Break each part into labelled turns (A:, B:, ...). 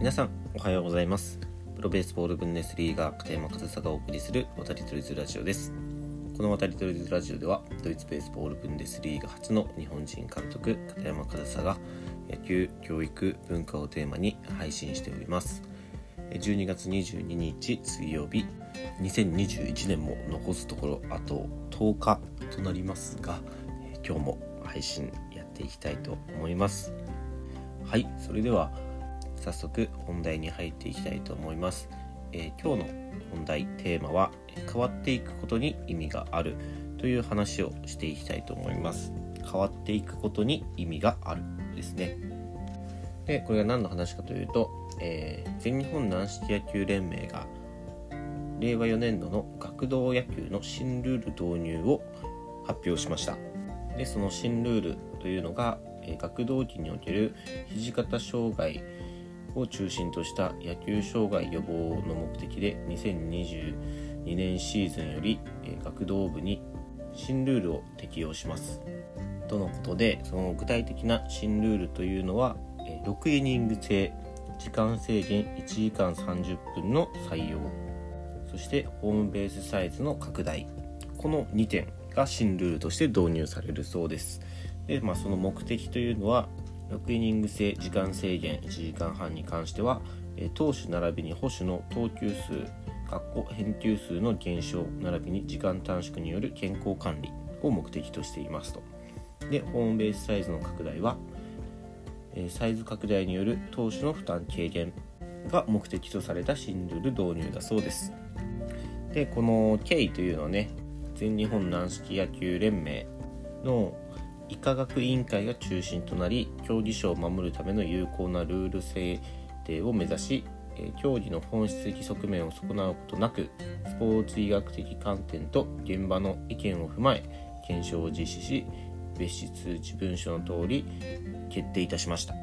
A: 皆さんおはようございます。プロベースボールブンデスリーガ片山和沙がお送りする渡り鳥ズラジオです。この渡り鳥ズラジオではドイツベースボールブンデスリーガ初の日本人監督片山和沙が野球教育文化をテーマに配信しております。12月22日水曜日2021年も残すところあと10日となりますが今日も配信やっていきたいと思います。はいそれでは早速本題に入っていきたいと思います、えー、今日の本題テーマは変わっていくことに意味があるという話をしていきたいと思います。変わっていくことに意味があるですね。でこれが何の話かというと、えー、全日本軟式野球連盟が令和4年度の学童野球の新ルール導入を発表しました。でその新ルールというのが、え学童期における肘型障害を中心とした野球障害予防の目的で2022年シーズンより、学童部に新ルールを適用します。とのことでその具体的な新ルールというのは、6イニング制時間制限1時間30分の採用。そしてホームベースサイズの拡大。この2点が新ルールとして導入されるそうです。で、まあ、その目的というのは6イニング制時間制限1時間半に関しては、え投手並びに捕手の投球数返球数の減少並びに時間短縮による健康管理を目的としていますと。でホームベースサイズの拡大は、サイズ拡大による投手の負担軽減が目的とされた新ルール導入だそうです。でこの経緯というのはね全日本軟式野球連盟の医科学委員会が中心となり競技者を守るための有効なルール制定を目指し競技の本質的側面を損なうことなくスポーツ医学的観点と現場の意見を踏まえ検証を実施し別紙通知文書の通り決定いたしました。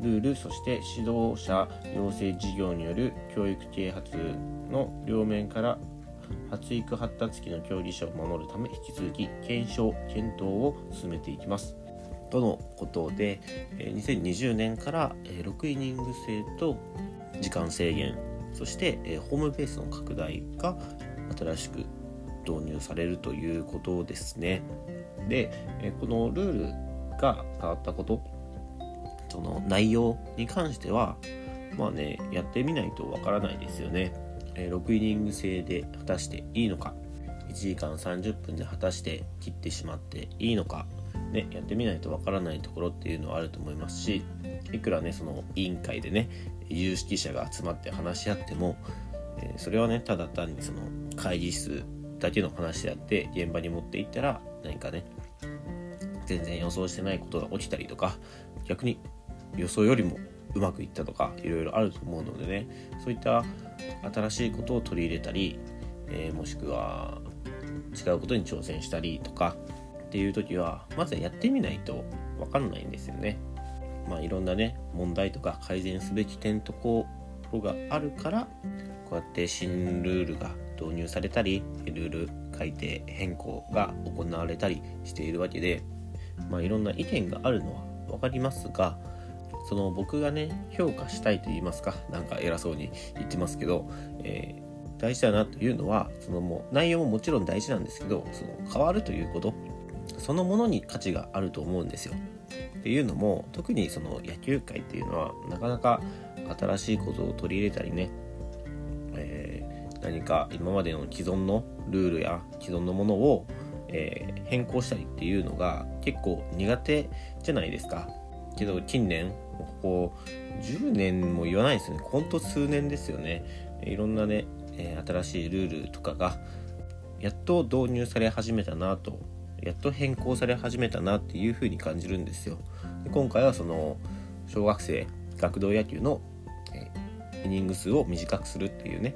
A: ルールそして指導者養成事業による教育啓発の両面から発育発達期の競技者を守るため引き続き検証検討を進めていきます。とのことで2020年から6イニング制と時間制限そしてホームベースの拡大が新しく導入されるということですね。でこのルールが変わったことその内容に関してはまあねやってみないとわからないですよね。6イニング制で果たしていいのか。1時間30分で果たして切ってしまっていいのか、ね、やってみないとわからないところっていうのはあると思いますしいくらねその委員会でね有識者が集まって話し合っても、え、それはねただ単にその会議室だけの話であって現場に持っていったら何かね全然予想してないことが起きたりとか逆に予想よりもうまくいったとかいろいろあると思うのでねそういった新しいことを取り入れたり、えー、もしくは違うことに挑戦したりとかっていう時はまずはやってみないと分かんないんですよね。まあいろんなね問題とか改善すべき点ところがあるからこうやって新ルールが導入されたりルール改定変更が行われたりしているわけでまあいろんな意見があるのは分かりますがその僕がね評価したいと言いますかなんか偉そうに言ってますけど、えー、大事だなというのはそのもう内容ももちろん大事なんですけどその変わるということそのものに価値があると思うんですよ。っていうのも特にその野球界っていうのはなかなか新しいことを取り入れたりね、えー、何か今までの既存のルールや既存のものを、えー、変更したりっていうのが結構苦手じゃないですか。けど近年ここ10年も言わないですよね。ほんと数年ですよね。いろんなね、え新しいルールとかがやっと導入され始めたなとやっと変更され始めたなっていう風に感じるんですよ。で今回はその小学生学童野球の、えイニング数を短くするっていうね、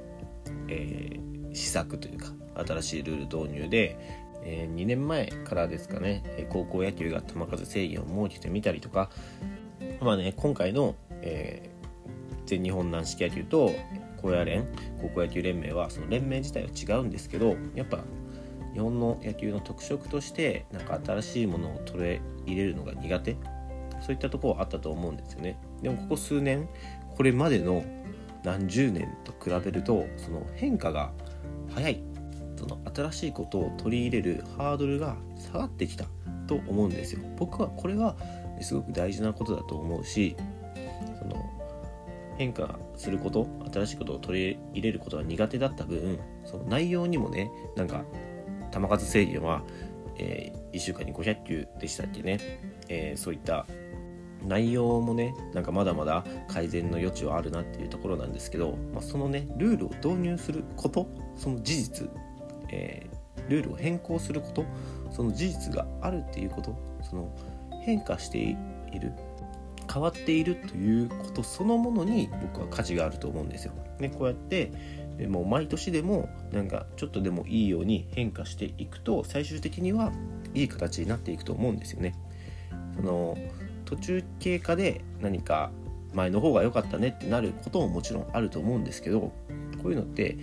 A: えー、施策というか新しいルール導入で、え、2年前からですかね高校野球が球数制限を設けてみたりとかまあね、今回の、えー、全日本軟式野球と高野連高校野球連盟はその連盟自体は違うんですけどやっぱ日本の野球の特色としてなんか新しいものを取り入れるのが苦手。そういったところはあったと思うんですよね。でもここ数年これまでの何十年と比べるとその変化が早い。その新しいことを取り入れるハードルが下がってきたと思うんですよ。僕はこれはすごく大事なことだと思うしその変化すること新しいことを取り入れることが苦手だった分その内容にもねなんか球数制限は、えー、1週間に500球でしたっけね、えー、そういった内容もねなんかまだまだ改善の余地はあるなっていうところなんですけど、まあ、そのねルールを導入することその事実、えー、ルールを変更することその事実があるっていうことその変化している変わっているということそのものに僕は価値があると思うんですよ。ね、こうやってでも毎年でもなんかちょっとでもいいように変化していくと最終的にはいい形になっていくと思うんですよね。その途中経過で何か前の方が良かったねってなることももちろんあると思うんですけどこういうのって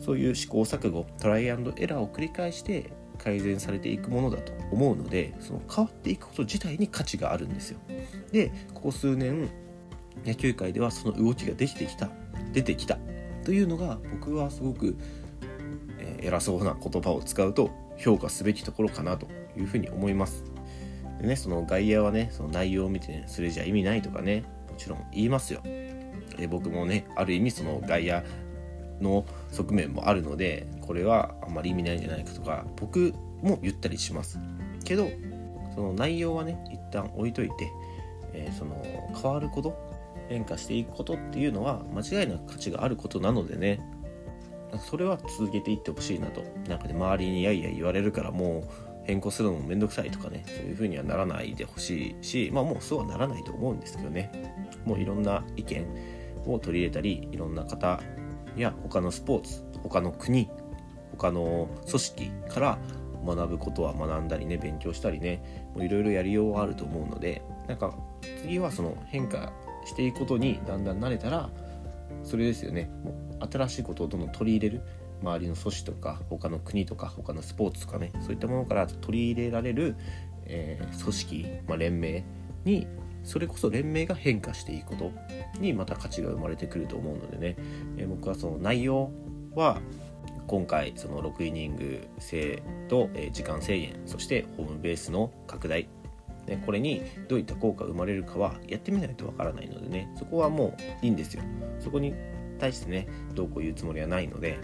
A: そういう試行錯誤トライアンドエラーを繰り返して改善されていくものだと思うのでその変わっていくこと自体に価値があるんですよ。でここ数年野球界ではその動きができてきた出てきたというのが僕はすごく、えー、偉そうな言葉を使うと評価すべきところかなというふうに思います。でねその外野はねその内容を見て、ね、それじゃ意味ないとかねもちろん言いますよ。で僕もねある意味その外野の側面もあるのでこれはあんまり意味ないんじゃないかとか僕も言ったりします。けどその内容はね一旦置いといて、えー、その変わること変化していくことっていうのは間違いなく価値があることなのでねそれは続けていってほしいなと。なんかね周りにやいや言われるからもう変更するのもめんどくさいとかねそういう風にはならないでほしいしまあもうそうはならないと思うんですけどね。もういろんな意見を取り入れたりいろんな方や他のスポーツ他の国他の組織から学ぶことは学んだりね勉強したりねいろいろやりようはあると思うのでなんか次はその変化していくことにだんだん慣れたらそれですよね。もう新しいことをどんどん取り入れる。周りの組織とか他の国とか他のスポーツとかねそういったものから取り入れられる、えー、組織、まあ、連盟にそれこそ連盟が変化していくことにまた価値が生まれてくると思うのでね、え、僕はその内容は今回その6イニング制と、時間制限そしてホームベースの拡大。ね、これにどういった効果が生まれるかはやってみないとわからないのでね。そこはもういいんですよ。そこに対してねどうこう言うつもりはないので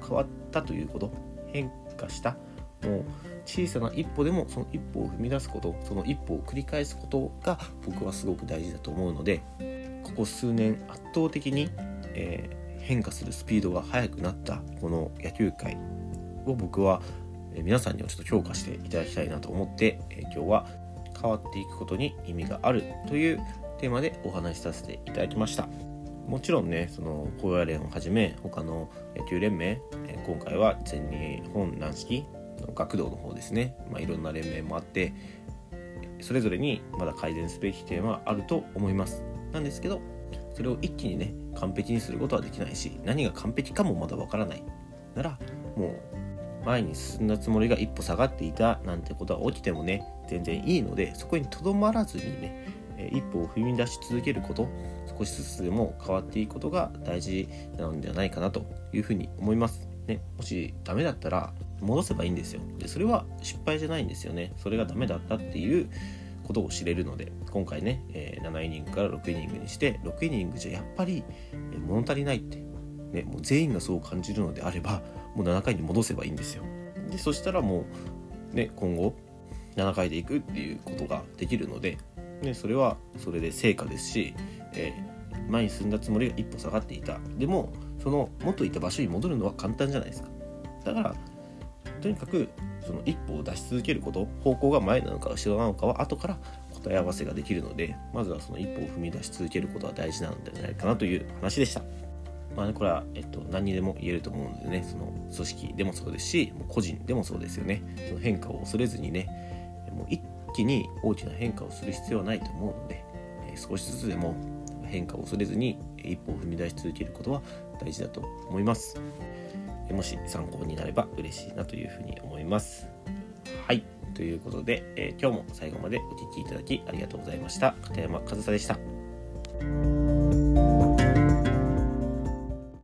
A: 変わったということ変化したもう小さな一歩でもその一歩を踏み出すことその一歩を繰り返すことが僕はすごく大事だと思うのでここ数年圧倒的に、えー、変化するスピードが速くなったこの野球界を僕は、え、皆さんにはちょっと評価していただきたいなと思って、えー、今日は変わっていくことに意味があるというテーマでお話しさせていただきました。もちろんねその高野連をはじめ他の野球連盟、今回は全日本軟式学童の方ですね、まあ、いろんな連盟もあってそれぞれにまだ改善すべき点はあると思います。なんですけどそれを一気にね完璧にすることはできないし何が完璧かもまだわからない。ならもう前に進んだつもりが一歩下がっていたなんてことは起きてもね全然いいのでそこにとどまらずにね一歩を踏み出し続けること少しずつでも変わっていくことが大事なのではないかなというふうに思います。ね、もしダメだったら戻せばいいんですよ。でそれは失敗じゃないんですよね。それがダメだったっていうことを知れるので今回ね、え、7イニングから6イニングにして6イニングじゃやっぱり物足りないって、ね、もう全員がそう感じるのであればもう7回に戻せばいいんですよ。でそしたらもうね今後7回でいくっていうことができるので、ね、それはそれで成果ですし、えー、前に進んだつもりが一歩下がっていた。でもその元いた場所に戻るのは簡単じゃないですか。だからとにかくその一歩を出し続けること方向が前なのか後ろなのかは後から答え合わせができるのでまずはその一歩を踏み出し続けることは大事なのではないかなという話でした。まあね、これは、えっと、何にでも言えると思うのでねその組織でもそうですしもう個人でもそうですよねその変化を恐れずにねもう一気に大きな変化をする必要はないと思うので、え少しずつでも変化を恐れずに一歩を踏み出し続けることは大事だと思います。もし参考になれば嬉しいなというふうに思います。はい。ということで、えー、今日も最後までお聴きいただきありがとうございました。片山和沙でした。